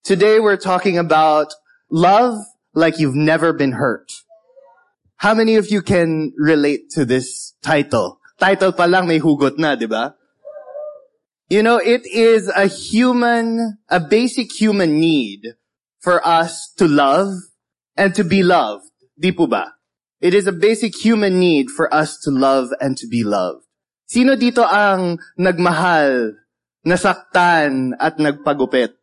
Today we're talking about love like you've never been hurt. How many of you can relate to this title? Title pa lang may hugot na, di ba? You know, it is a human, a basic human need for us to love and to be loved. Di po ba? It is a basic human need for us to love and to be loved. Sino dito ang nagmahal, nasaktan, at nagpagupit?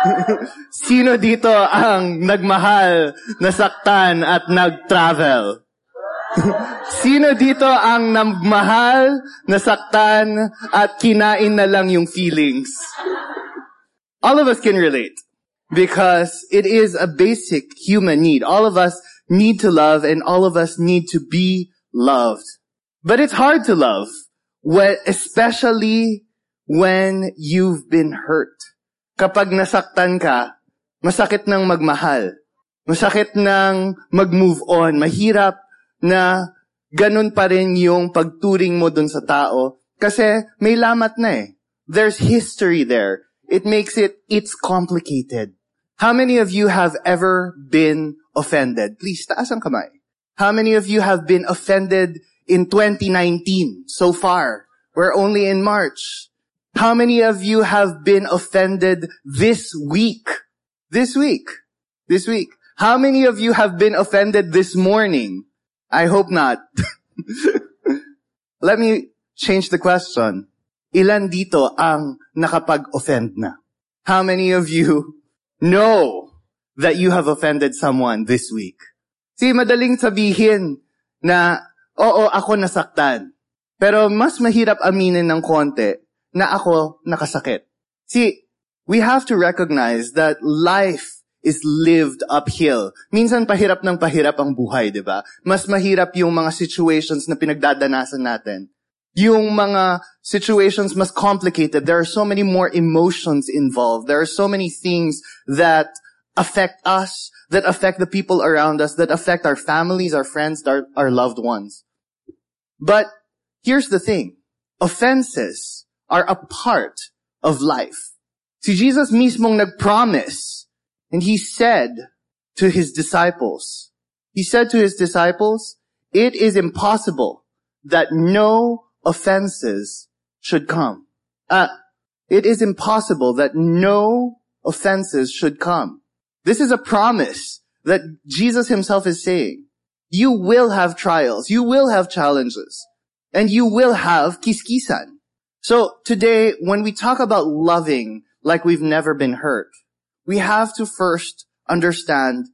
Sino dito ang nagmahal, nasaktan, at nag-travel? Sino dito ang nagmahal, nasaktan, at kinain na lang yung feelings? All of us can relate because it is a basic human need. All of us need to love and all of us need to be loved. But it's hard to love, especially when you've been hurt. Kapag nasaktan ka, masakit ng magmahal. Masakit ng mag-move on. Mahirap na ganun pa rin yung pagturing mo dun sa tao kasi may lamat na eh. There's history there. It makes it, it's complicated. How many of you have ever been offended? Please, taas ang kamay. How many of you have been offended in 2019 so far? We're only in March. How many of you have been offended this week? This week. This week. How many of you have been offended this morning? I hope not. Let me change the question. Ilan dito ang nakapag-offend na? How many of you know that you have offended someone this week? See, madaling sabihin na, oo, ako nasaktan. Pero mas mahirap aminin ng konti na ako nakasakit. See, we have to recognize that life is lived uphill. Minsan pahirap ng pahirap ang buhay, di ba? Mas mahirap yung mga situations na pinagdadanasan natin. Yung mga situations mas complicated. There are so many more emotions involved. There are so many things that affect us, that affect the people around us, that affect our families, our friends, our, our loved ones. But here's the thing. Offenses are a part of life. Si Jesus mismong nag-promise and he said to his disciples, he said to his disciples, it is impossible that no offenses should come. Uh, it is impossible that no offenses should come. This is a promise that Jesus himself is saying. You will have trials. You will have challenges. And you will have kiskisan. So today, when we talk about loving like we've never been hurt, we have to first understand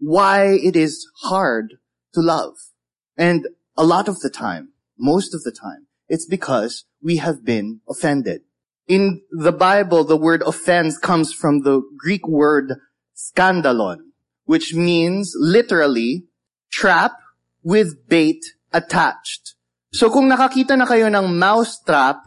why it is hard to love. And a lot of the time, most of the time, it's because we have been offended. In the Bible, the word offense comes from the Greek word skandalon, which means literally trap with bait attached. So kung nakakita na kayo ng mouse trap,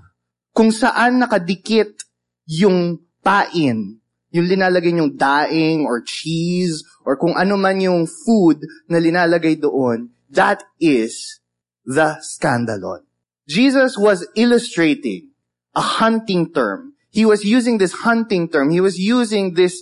kung saan nakadikit yung pain, yung linalagay yung daing or cheese or kung ano man yung food na linalagay doon, that is the scandalon. Jesus was illustrating a hunting term. He was using this hunting term. He was using this,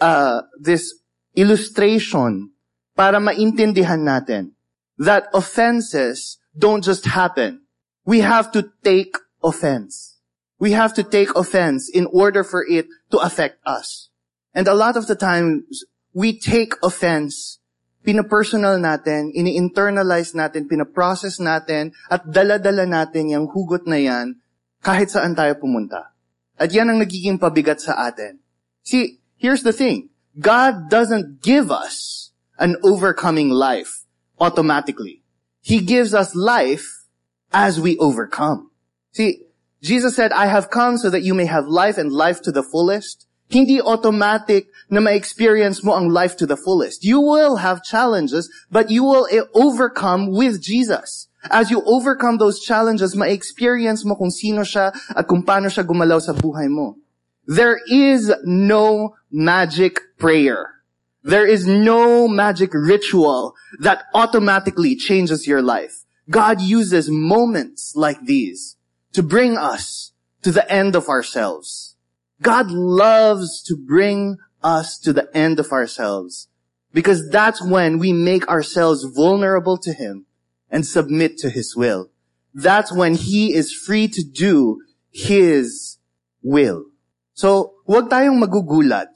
uh, this illustration para maintindihan natin that offenses don't just happen. We have to take offense. We have to take offense in order for it to affect us. And a lot of the times, we take offense pinapersonal natin, ini-internalize natin, pinaprocess natin, at dala-dala natin yung hugot na yan kahit saan tayo pumunta. At yan ang nagiging pabigat sa atin. See, here's the thing. God doesn't give us an overcoming life automatically. He gives us life as we overcome. See, Jesus said, I have come so that you may have life and life to the fullest. Hindi automatic na ma-experience mo ang life to the fullest. You will have challenges, but you will eh, overcome with Jesus. As you overcome those challenges, ma-experience mo kung sino siya at kung paano siya gumalaw sa buhay mo. There is no magic prayer. There is no magic ritual that automatically changes your life. God uses moments like these to bring us to the end of ourselves. God loves to bring us to the end of ourselves because that's when we make ourselves vulnerable to Him and submit to His will. That's when He is free to do His will. So, huwag tayong magugulat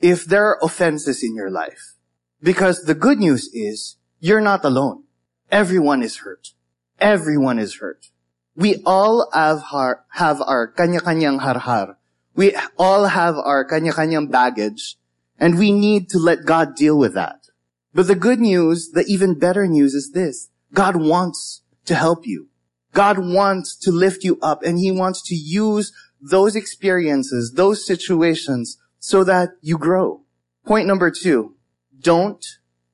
if there are offenses in your life. Because the good news is, you're not alone. Everyone is hurt. Everyone is hurt. We all have our, have our kanya-kanyang harhar. We all have our kanya-kanyang baggage, and we need to let God deal with that. But the good news, the even better news is this. God wants to help you. God wants to lift you up, and He wants to use those experiences, those situations, so that you grow. Point number two, don't,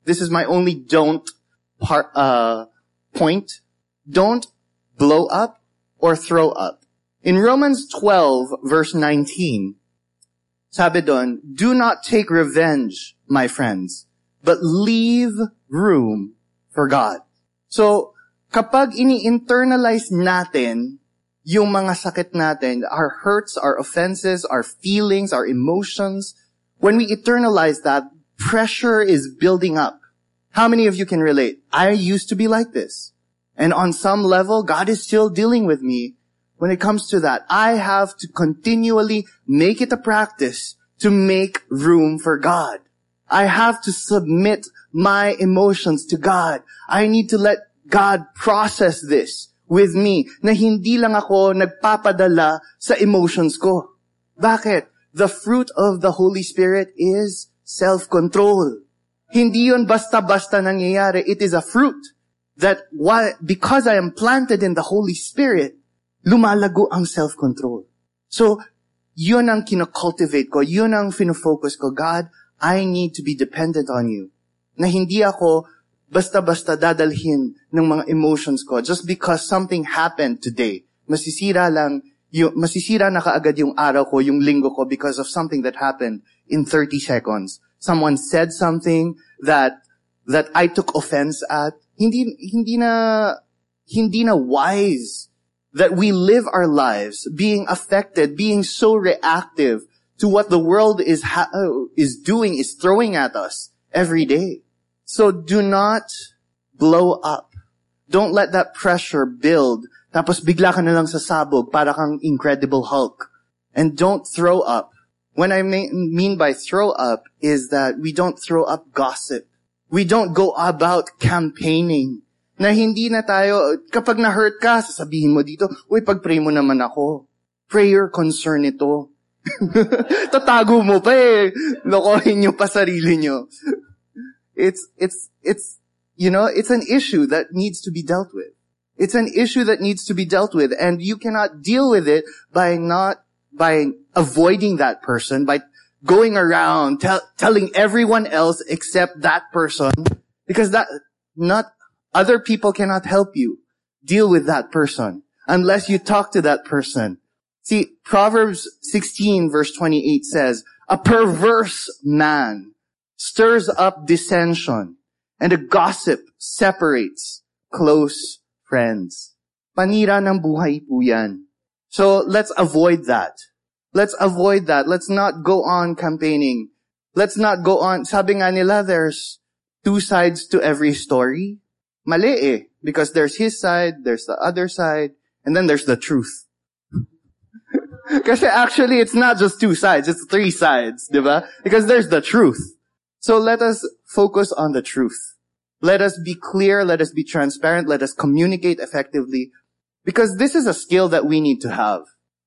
this is my only don't part, uh, point, don't blow up or throw up. In Romans 12 verse 19, sabi do not take revenge, my friends, but leave room for God. So, kapag ini-internalize natin yung mga sakit natin, our hurts, our offenses, our feelings, our emotions, when we internalize that, pressure is building up. How many of you can relate? I used to be like this. And on some level, God is still dealing with me when it comes to that. I have to continually make it a practice to make room for God. I have to submit my emotions to God. I need to let God process this with me na hindi lang ako nagpapadala sa emotions ko. Bakit? The fruit of the Holy Spirit is self-control. Hindi yun basta-basta nangyayari. It is a fruit that why, because I am planted in the Holy Spirit, lumalago ang self-control. So, yun ang kinocultivate ko. Yun ang finofocus ko. God, I need to be dependent on you. Na hindi ako basta-basta dadalhin ng mga emotions ko just because something happened today. Masisira lang, yung, masisira na kaagad yung araw ko, yung linggo ko because of something that happened in 30 seconds. Someone said something that, that I took offense at. Hindi, hindi na, hindi na wise that we live our lives being affected, being so reactive to what the world is ha- uh, is doing, is throwing at us every day. So do not blow up. Don't let that pressure build. Tapos bigla ka na lang sasabog para kang Incredible Hulk. And don't throw up. When I mean by throw up is that we don't throw up gossip. We don't go about campaigning. Na hindi na tayo, kapag na-hurt ka, sasabihin mo dito, uy, pag-pray mo naman ako. Prayer concern ito. Tatago mo pa eh. Lokohin nyo pa sarili nyo. It's, it's, it's, you know, it's an issue that needs to be dealt with. It's an issue that needs to be dealt with and you cannot deal with it by not, by avoiding that person, by going around tell, telling everyone else except that person because that, not, other people cannot help you deal with that person unless you talk to that person. See, Proverbs 16 verse 28 says, a perverse man stirs up dissension, and a gossip separates close friends. Panira ng buhay po yan. So let's avoid that. Let's avoid that. Let's not go on campaigning. Let's not go on. Sabi nga nila, there's two sides to every story. Mali eh. Because there's his side, there's the other side, and then there's the truth. Because actually, it's not just two sides, it's three sides, diba? Because there's the truth. So let us focus on the truth. Let us be clear. Let us be transparent. Let us communicate effectively because this is a skill that we need to have.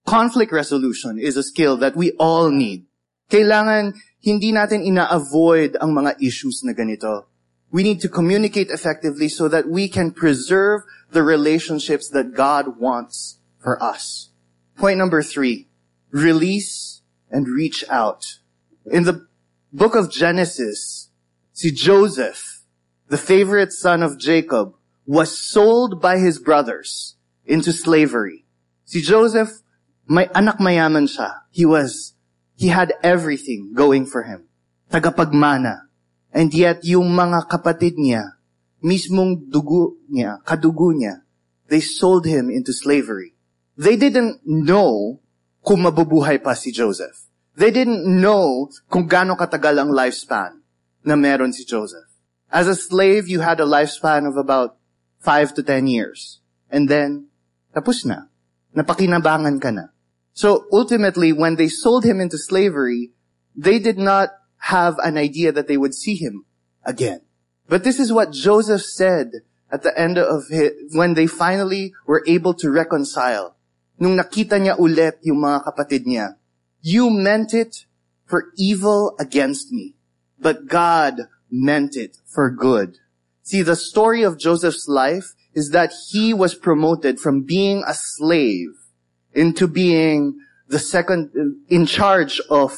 Conflict resolution is a skill that we all need. Kailangan hindi natin ina-avoid ang mga issues na ganito. We need to communicate effectively so that we can preserve the relationships that God wants for us. Point number three, release and reach out. In the book of Genesis, see Joseph, the favorite son of Jacob, was sold by his brothers into slavery. See Joseph, may anak mayaman siya. He was, he had everything going for him. Tagapagmana. And yet, yung mga kapatid niya, mismong dugo niya, kadugo niya, they sold him into slavery. They didn't know kung mabubuhay pa si Joseph. They didn't know kung gaano katagal ang lifespan na meron si Joseph. As a slave, you had a lifespan of about five to ten years. And then, tapos na. Napakinabangan ka na. So ultimately, when they sold him into slavery, they did not have an idea that they would see him again. But this is what Joseph said at the end of his, when they finally were able to reconcile. Nung nakita niya ulit yung mga kapatid niya, you meant it for evil against me, but God meant it for good. See, the story of Joseph's life is that he was promoted from being a slave into being the second uh, in charge of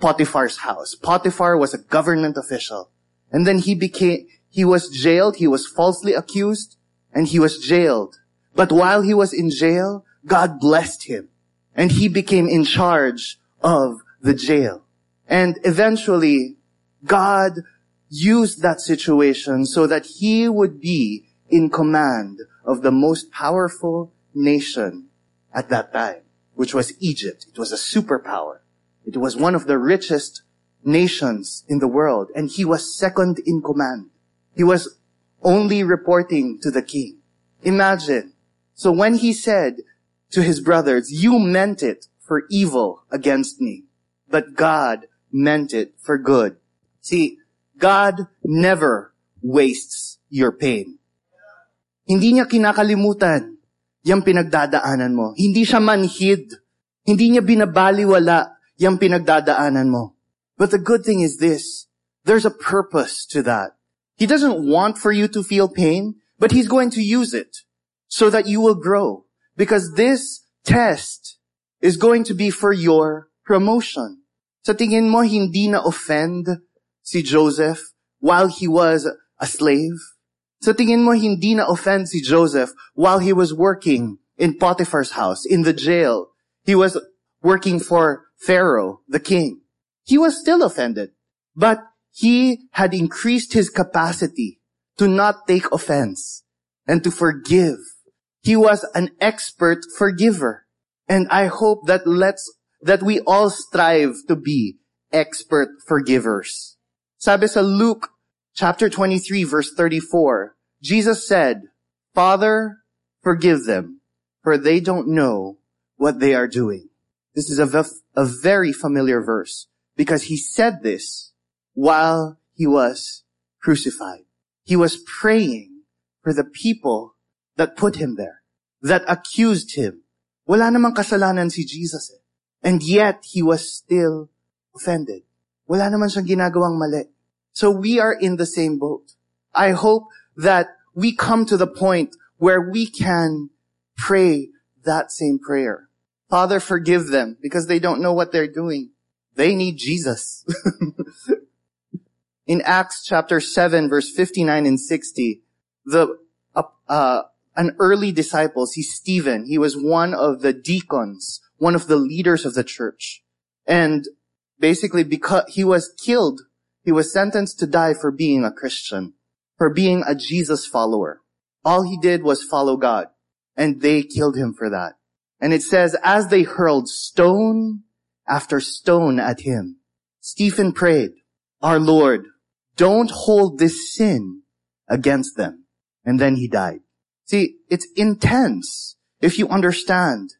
Potiphar's house. Potiphar was a government official. And then he became, he was jailed, he was falsely accused, and he was jailed. But while he was in jail, God blessed him. And he became in charge of the jail. And eventually, God used that situation so that he would be in command of the most powerful nation at that time, which was Egypt. It was a superpower. It was one of the richest nations in the world, and he was second in command. He was only reporting to the king. Imagine. So when he said to his brothers, you meant it for evil against me, but God meant it for good. See, God never wastes your pain. Hindi niya kinakalimutan yung pinagdadaanan mo. Hindi siya manhid. Hindi niya binabaliwala yung pinagdadaanan mo. But the good thing is this. There's a purpose to that. He doesn't want for you to feel pain, but he's going to use it so that you will grow. Because this test is going to be for your promotion. Sa tingin mo, hindi na offend si Joseph while he was a slave? Sa tingin mo, hindi na offend si Joseph while he was working in Potiphar's house, in the jail. He was working for Pharaoh, the king. He was still offended, but he had increased his capacity to not take offense and to forgive. He was an expert forgiver. And I hope that let's, that we all strive to be expert forgivers. Sabi sa Luke chapter 23 verse 34, Jesus said, Father, forgive them, for they don't know what they are doing. This is a, v- a very familiar verse because he said this while he was crucified. He was praying for the people that put him there, that accused him. Wala namang kasalanan si Jesus eh. And yet, he was still offended. Wala naman siyang ginagawang mali. So we are in the same boat. I hope that we come to the point where we can pray that same prayer. Father, forgive them because they don't know what they're doing. They need Jesus. in Acts chapter 7 verse 59 and 60, the, uh, uh, an early disciple, he's Stephen. He was one of the deacons, one of the leaders of the church. And basically because he was killed, he was sentenced to die for being a Christian, for being a Jesus follower. All he did was follow God and they killed him for that. And it says, as they hurled stone after stone at him, Stephen prayed, our Lord, don't hold this sin against them. And then he died. See, it's intense if you understand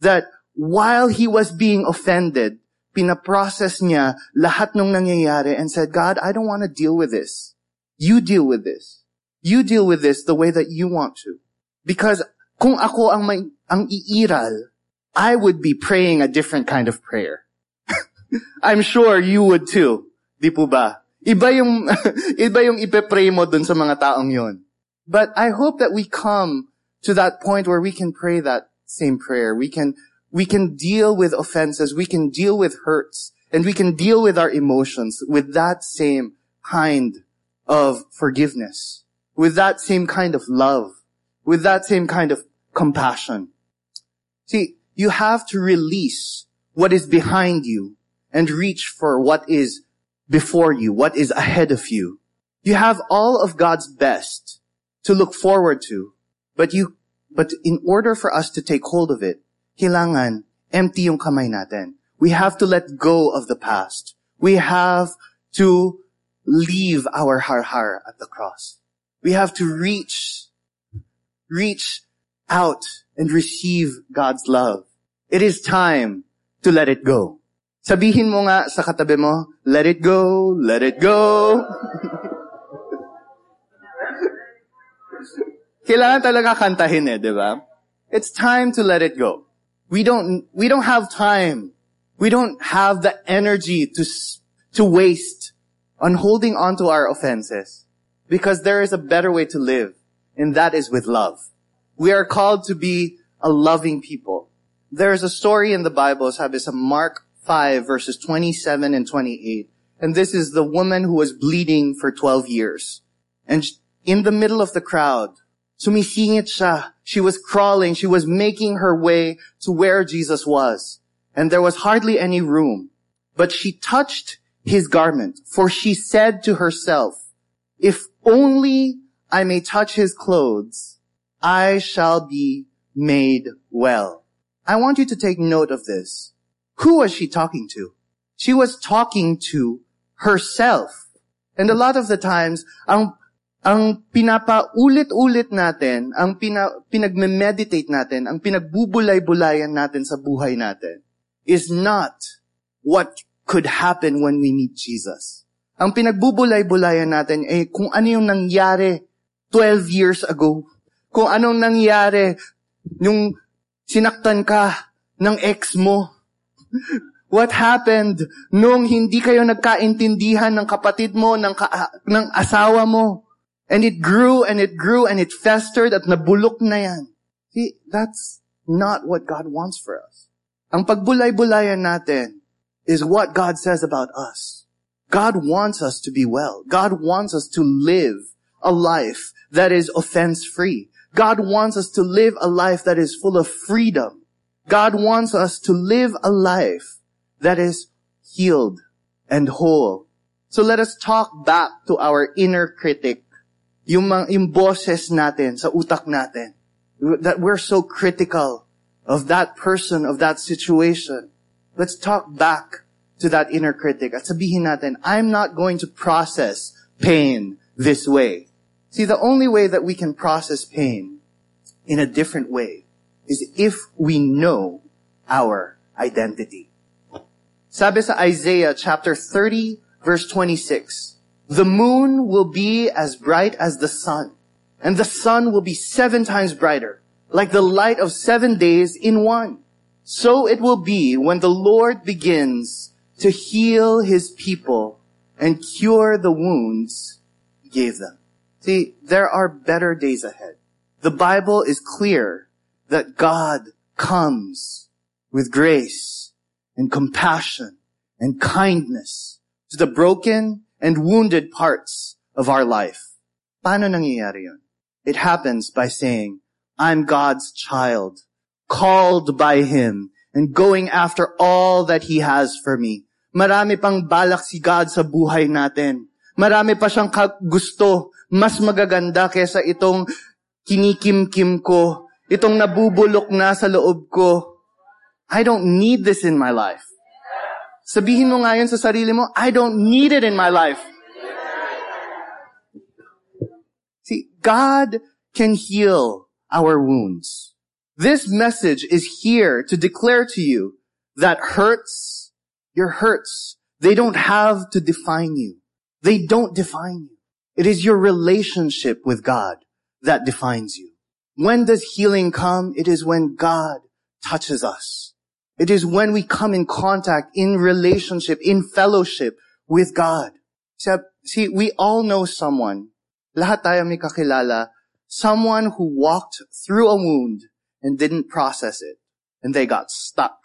that while he was being offended, pinaprocess niya lahat ng nangyayari and said, God, I don't want to deal with this. You deal with this. You deal with this the way that you want to. Because kung ako ang may, ang iiral, I would be praying a different kind of prayer. I'm sure you would too. Di po ba? Iba yung, iba yung ipepray mo dun sa mga taong yon. But I hope that we come to that point where we can pray that same prayer. We can, we can deal with offenses. We can deal with hurts and we can deal with our emotions with that same kind of forgiveness, with that same kind of love, with that same kind of compassion. See, you have to release what is behind you and reach for what is before you, what is ahead of you. You have all of God's best to look forward to, but you, but in order for us to take hold of it, kailangan empty yung kamay natin. We have to let go of the past. We have to leave our har-har at the cross. We have to reach, reach out and receive God's love. It is time to let it go. Sabihin mo nga sa katabi mo, let it go, let it go. Kailangan talaga kantahin eh, di ba? It's time to let it go. We don't, we don't have time. We don't have the energy to, to waste on holding on to our offenses. Because there is a better way to live, and that is with love. We are called to be a loving people. There is a story in the Bible, sabi sa Mark 5 verses 27 and 28. And this is the woman who was bleeding for 12 years. And in the middle of the crowd, sumisingit siya. She was crawling. She was making her way to where Jesus was. And there was hardly any room. But she touched his garment, for she said to herself, if only I may touch his clothes, I shall be made well. I want you to take note of this. Who was she talking to? She was talking to herself. And a lot of the times, ang, ang pinapaulit-ulit natin, ang pina, pinagme-meditate natin, ang pinagbubulay-bulayan natin sa buhay natin is not what could happen when we meet Jesus. Ang pinagbubulay-bulayan natin ay kung ano yung nangyari 12 years ago. Kung anong nangyari yung sinaktan ka ng ex mo. What happened nung hindi kayo nagkaintindihan ng kapatid mo, ng, ka- ng asawa mo? And it grew and it grew and it festered at nabulok na yan. See, that's not what God wants for us. Ang pagbulay-bulayan natin is what God says about us. God wants us to be well. God wants us to live a life that is offense free. God wants us to live a life that is full of freedom. God wants us to live a life that is healed and whole. So let us talk back to our inner critic. Yung, mga, yung boses natin sa utak natin. That we're so critical of that person, of that situation. Let's talk back to that inner critic at sabihin natin, I'm not going to process pain this way. See, the only way that we can process pain in a different way is if we know our identity. Sabi sa Isaiah chapter 30 verse 26, the moon will be as bright as the sun and the sun will be seven times brighter like the light of seven days in one. So it will be when the Lord begins to heal his people and cure the wounds he gave them. See, there are better days ahead. The Bible is clear that God comes with grace and compassion and kindness to the broken and wounded parts of our life. Paano nangyayari yun? It happens by saying, I'm God's child called by Him and going after all that He has for me. Marami pang balak si God sa buhay natin. Marami pa siyang gusto, mas magaganda kesa itong kinikim-kim ko, itong nabubulok na sa loob ko. I don't need this in my life. Sabihin mo nga yun sa sarili mo, I don't need it in my life. See, God can heal our wounds. This message is here to declare to you that hurts, your hurts, they don't have to define you. They don't define you. It is your relationship with God that defines you. When does healing come? It is when God touches us. It is when we come in contact, in relationship, in fellowship with God. See, we all know someone, lahat tayo may kakilala, someone who walked through a wound and didn't process it. And they got stuck.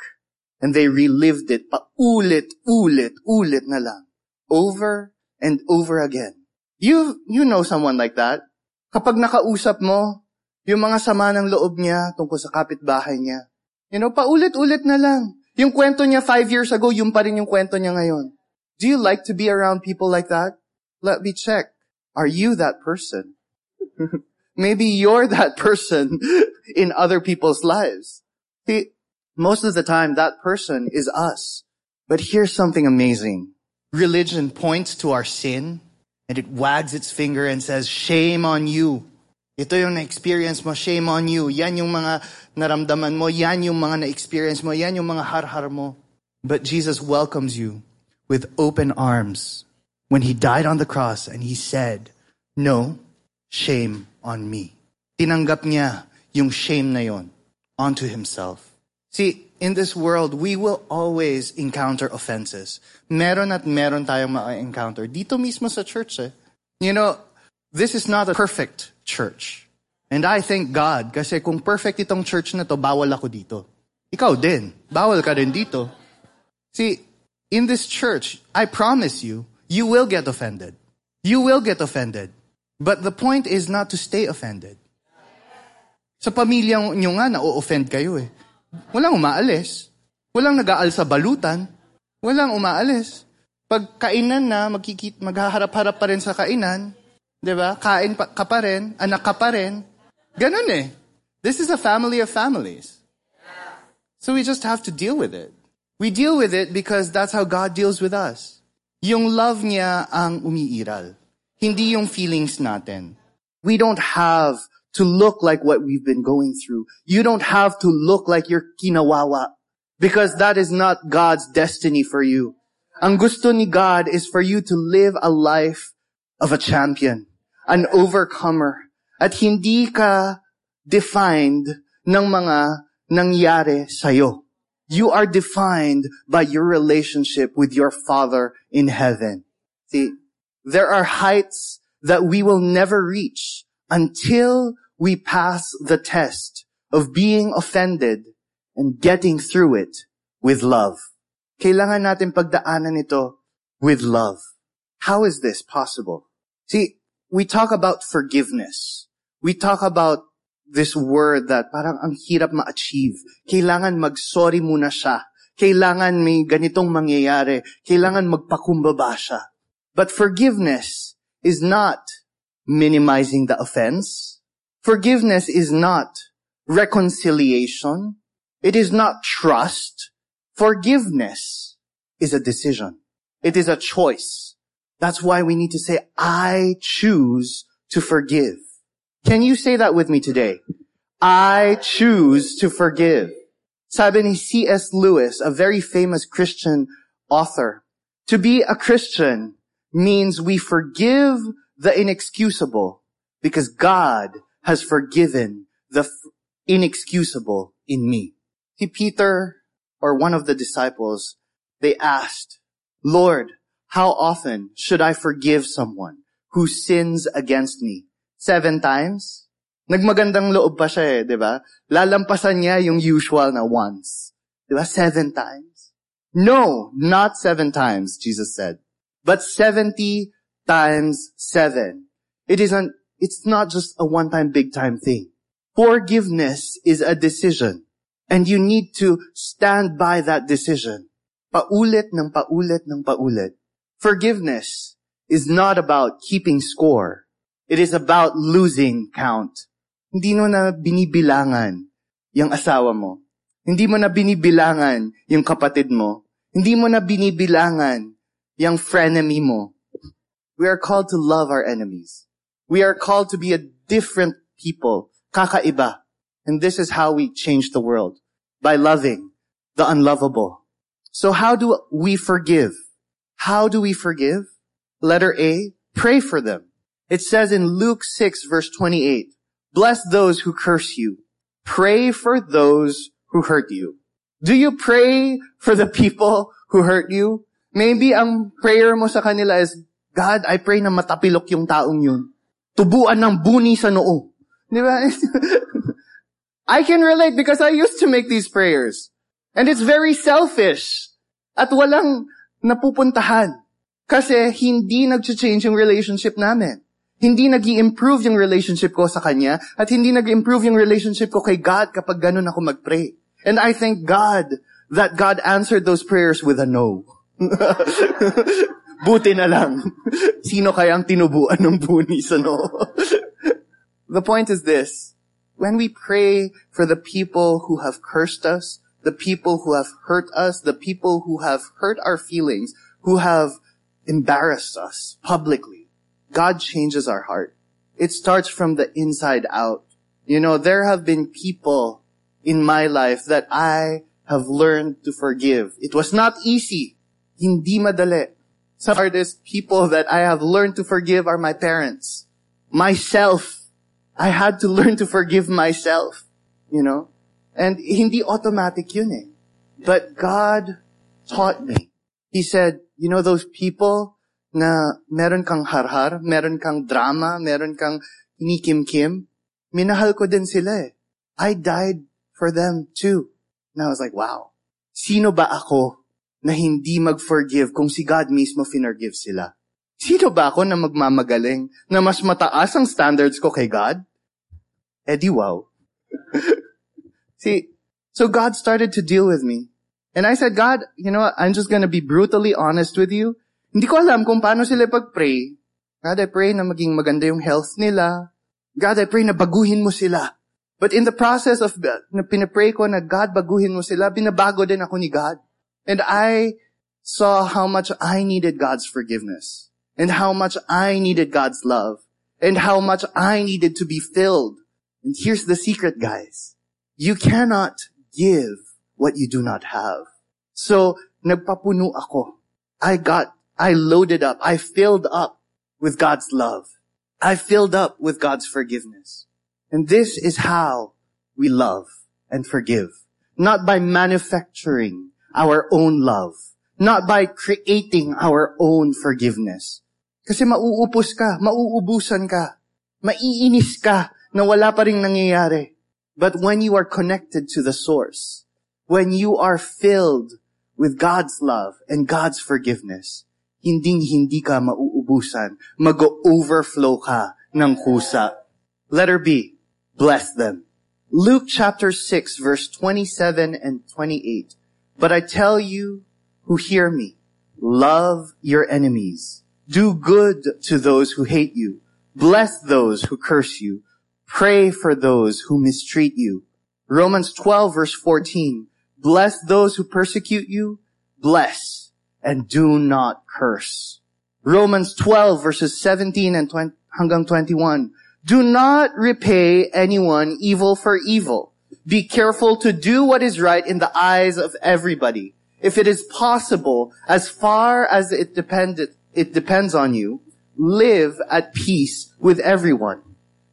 And they relived it pa ulit, ulit, ulit na lang. Over and over again. You, you know someone like that. Kapag nakausap mo, yung mga sama ng loob niya tungkol sa kapitbahay niya. You know, paulit-ulit ulit na lang. Yung kwento niya five years ago, yung pa rin yung kwento niya ngayon. Do you like to be around people like that? Let me check. Are you that person? Maybe you're that person in other people's lives. See, Most of the time, that person is us. But here's something amazing. Religion points to our sin and it wags its finger and says, shame on you. Ito yung na-experience mo, shame on you. Yan yung mga naramdaman mo, yan yung mga na-experience mo, yan yung mga har-har mo. But Jesus welcomes you with open arms when he died on the cross and he said, no shame on me. Tinanggap niya yung shame na yon onto himself. See, in this world, we will always encounter offenses. Meron at meron tayong ma-encounter. Dito mismo sa church eh. You know, this is not a perfect church. And I thank God kasi kung perfect itong church na to, bawal ako dito. Ikaw din. Bawal ka din dito. See, in this church, I promise you, you will get offended. You will get offended. But the point is not to stay offended. Sa pamilya nyo nga, na-offend kayo eh. Walang umaalis. Walang nag-aal sa balutan. Walang umaalis. Pag kainan na, magkikit, maghaharap-harap pa rin sa kainan. Di ba? Kain pa, ka pa rin, anak ka pa rin. Ganun eh. This is a family of families. So we just have to deal with it. We deal with it because that's how God deals with us. Yung love niya ang umiiral. Hindi yung feelings natin. We don't have to look like what we've been going through. You don't have to look like you're kinawawa because that is not God's destiny for you. Ang gusto ni God is for you to live a life of a champion, an overcomer. At hindi ka defined ng mga nangyari sa'yo. You are defined by your relationship with your Father in heaven. See, there are heights that we will never reach until we pass the test of being offended and getting through it with love. Kailangan natin pagdaanan ito with love. How is this possible? See, we talk about forgiveness. We talk about this word that parang ang hirap ma-achieve. Kailangan mag-sorry muna siya. Kailangan may ganitong mangyayari. Kailangan magpakumbaba siya. But forgiveness is not minimizing the offense. Forgiveness is not reconciliation. It is not trust. Forgiveness is a decision. It is a choice. That's why we need to say, I choose to forgive. Can you say that with me today? I choose to forgive. Sabi ni C.S. Lewis, a very famous Christian author, to be a Christian means we forgive the inexcusable because God has forgiven the f- inexcusable in me. See, Peter or one of the disciples, they asked, Lord, how often should I forgive someone who sins against me? Seven times? Nagmagandang loob pa siya eh, di ba? Lalampasan niya yung usual na once. Di ba? Seven times? No, not seven times, Jesus said. But 70 times seven. It isn't, it's not just a one-time big time thing. Forgiveness is a decision. And you need to stand by that decision. Paulit ng paulit ng paulit. Forgiveness is not about keeping score. It is about losing count. Hindi mo na binibilangan yung asawa mo. Hindi mo na binibilangan yung kapatid mo. Hindi mo na binibilangan yung frenemy mo. We are called to love our enemies. We are called to be a different people, kakaiba. And this is how we change the world, by loving the unlovable. So how do we forgive? How do we forgive? Letter A, pray for them. It says in Luke 6 verse 28, bless those who curse you. Pray for those who hurt you. Do you pray for the people who hurt you? Maybe ang prayer mo sa kanila is, God, I pray na matapilok yung taong yun. Tubuan ng buni sa noo. Di ba? I can relate because I used to make these prayers. And it's very selfish. At walang napupuntahan. Kasi hindi nag-change yung relationship namin. Hindi nag improve yung relationship ko sa Kanya at hindi nag improve yung relationship ko kay God kapag ganun ako mag-pray. And I thank God that God answered those prayers with a no. Buti na lang. Sino kaya ang tinubuan ng buni sa no? the point is this. When we pray for the people who have cursed us, the people who have hurt us, the people who have hurt our feelings, who have embarrassed us publicly. God changes our heart. It starts from the inside out. You know, there have been people in my life that I have learned to forgive. It was not easy. Hindi madali. Some hardest people that I have learned to forgive are my parents. Myself. I had to learn to forgive myself. You know? And hindi automatic yun eh. But God taught me. He said, you know those people na meron kang harhar, meron kang drama, meron kang inikim-kim? Minahal ko din sila eh. I died for them too. And I was like, wow. Sino ba ako na hindi mag-forgive kung si God mismo finorgive sila? Sino ba ako na magmamagaling na mas mataas ang standards ko kay God? Eh di wow. See, so God started to deal with me. And I said, God, you know what? I'm just gonna be brutally honest with you. Hindi ko alam kung paano sila pag-pray. God, I pray na maging maganda yung health nila. God, I pray na baguhin mo sila. But in the process of na pinapray ko na God, baguhin mo sila, binabago din ako ni God. And I saw how much I needed God's forgiveness. And how much I needed God's love. And how much I needed to be filled. And here's the secret, guys. You cannot give what you do not have. So, nagpapuno ako. I got, I loaded up, I filled up with God's love. I filled up with God's forgiveness. And this is how we love and forgive. Not by manufacturing our own love. Not by creating our own forgiveness. Kasi mauupos ka, mauubusan ka, maiinis ka na wala pa rin nangyayari. But when you are connected to the source, when you are filled with God's love and God's forgiveness, hindi hindi ka mauubusan. Mag-overflow ka ng kusa. Letter B, bless them. Luke chapter 6 verse 27 and 28. But I tell you who hear me, love your enemies. Do good to those who hate you. Bless those who curse you. Pray for those who mistreat you. Romans 12 verse 14. Bless those who persecute you. Bless and do not curse. Romans 12 verses 17 and 20, hanggang 21. Do not repay anyone evil for evil. Be careful to do what is right in the eyes of everybody. If it is possible, as far as it depended, it depends on you, live at peace with everyone.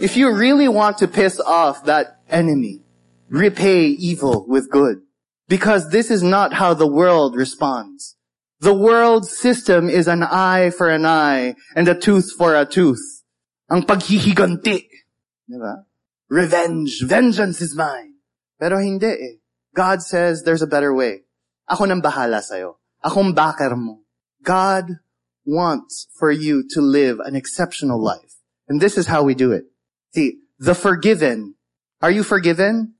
If you really want to piss off that enemy, repay evil with good. Because this is not how the world responds. The world system is an eye for an eye and a tooth for a tooth. Ang paghihiganti. Diba? Revenge. Vengeance is mine. Pero hindi eh. God says there's a better way. Ako nang bahala sa'yo. Akong backer mo. God wants for you to live an exceptional life. And this is how we do it. See, the forgiven. Are you forgiven?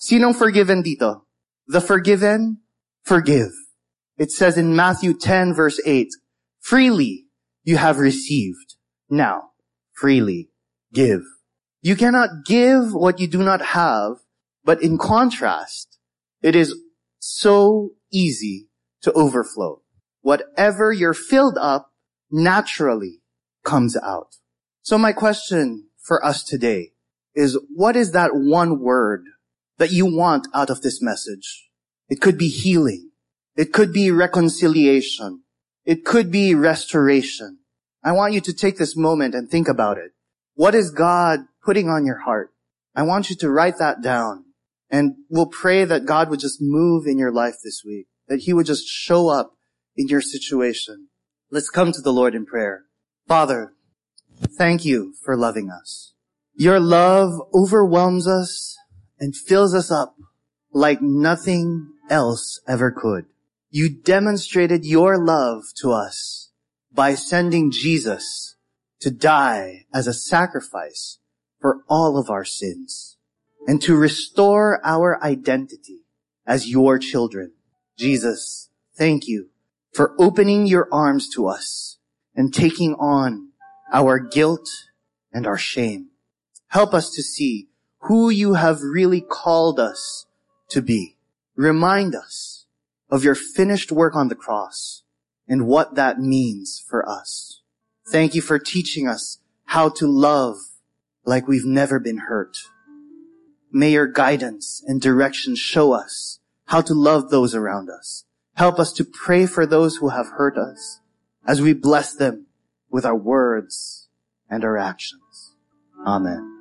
Sinong forgiven dito? The forgiven, forgive. It says in Matthew 10 verse 8, freely you have received. Now, freely give. You cannot give what you do not have, but in contrast, it is so easy to overflow. Whatever you're filled up naturally comes out. So my question for us today is what is that one word that you want out of this message? It could be healing. It could be reconciliation. It could be restoration. I want you to take this moment and think about it. What is God putting on your heart? I want you to write that down and we'll pray that God would just move in your life this week, that he would just show up in your situation. Let's come to the Lord in prayer. Father, thank you for loving us. Your love overwhelms us and fills us up like nothing else ever could. You demonstrated your love to us by sending Jesus to die as a sacrifice for all of our sins and to restore our identity as your children. Jesus, thank you for opening your arms to us and taking on our guilt and our shame. Help us to see who you have really called us to be. Remind us of your finished work on the cross and what that means for us. Thank you for teaching us how to love like we've never been hurt. May your guidance and direction show us how to love those around us. Help us to pray for those who have hurt us as we bless them with our words and our actions. Amen.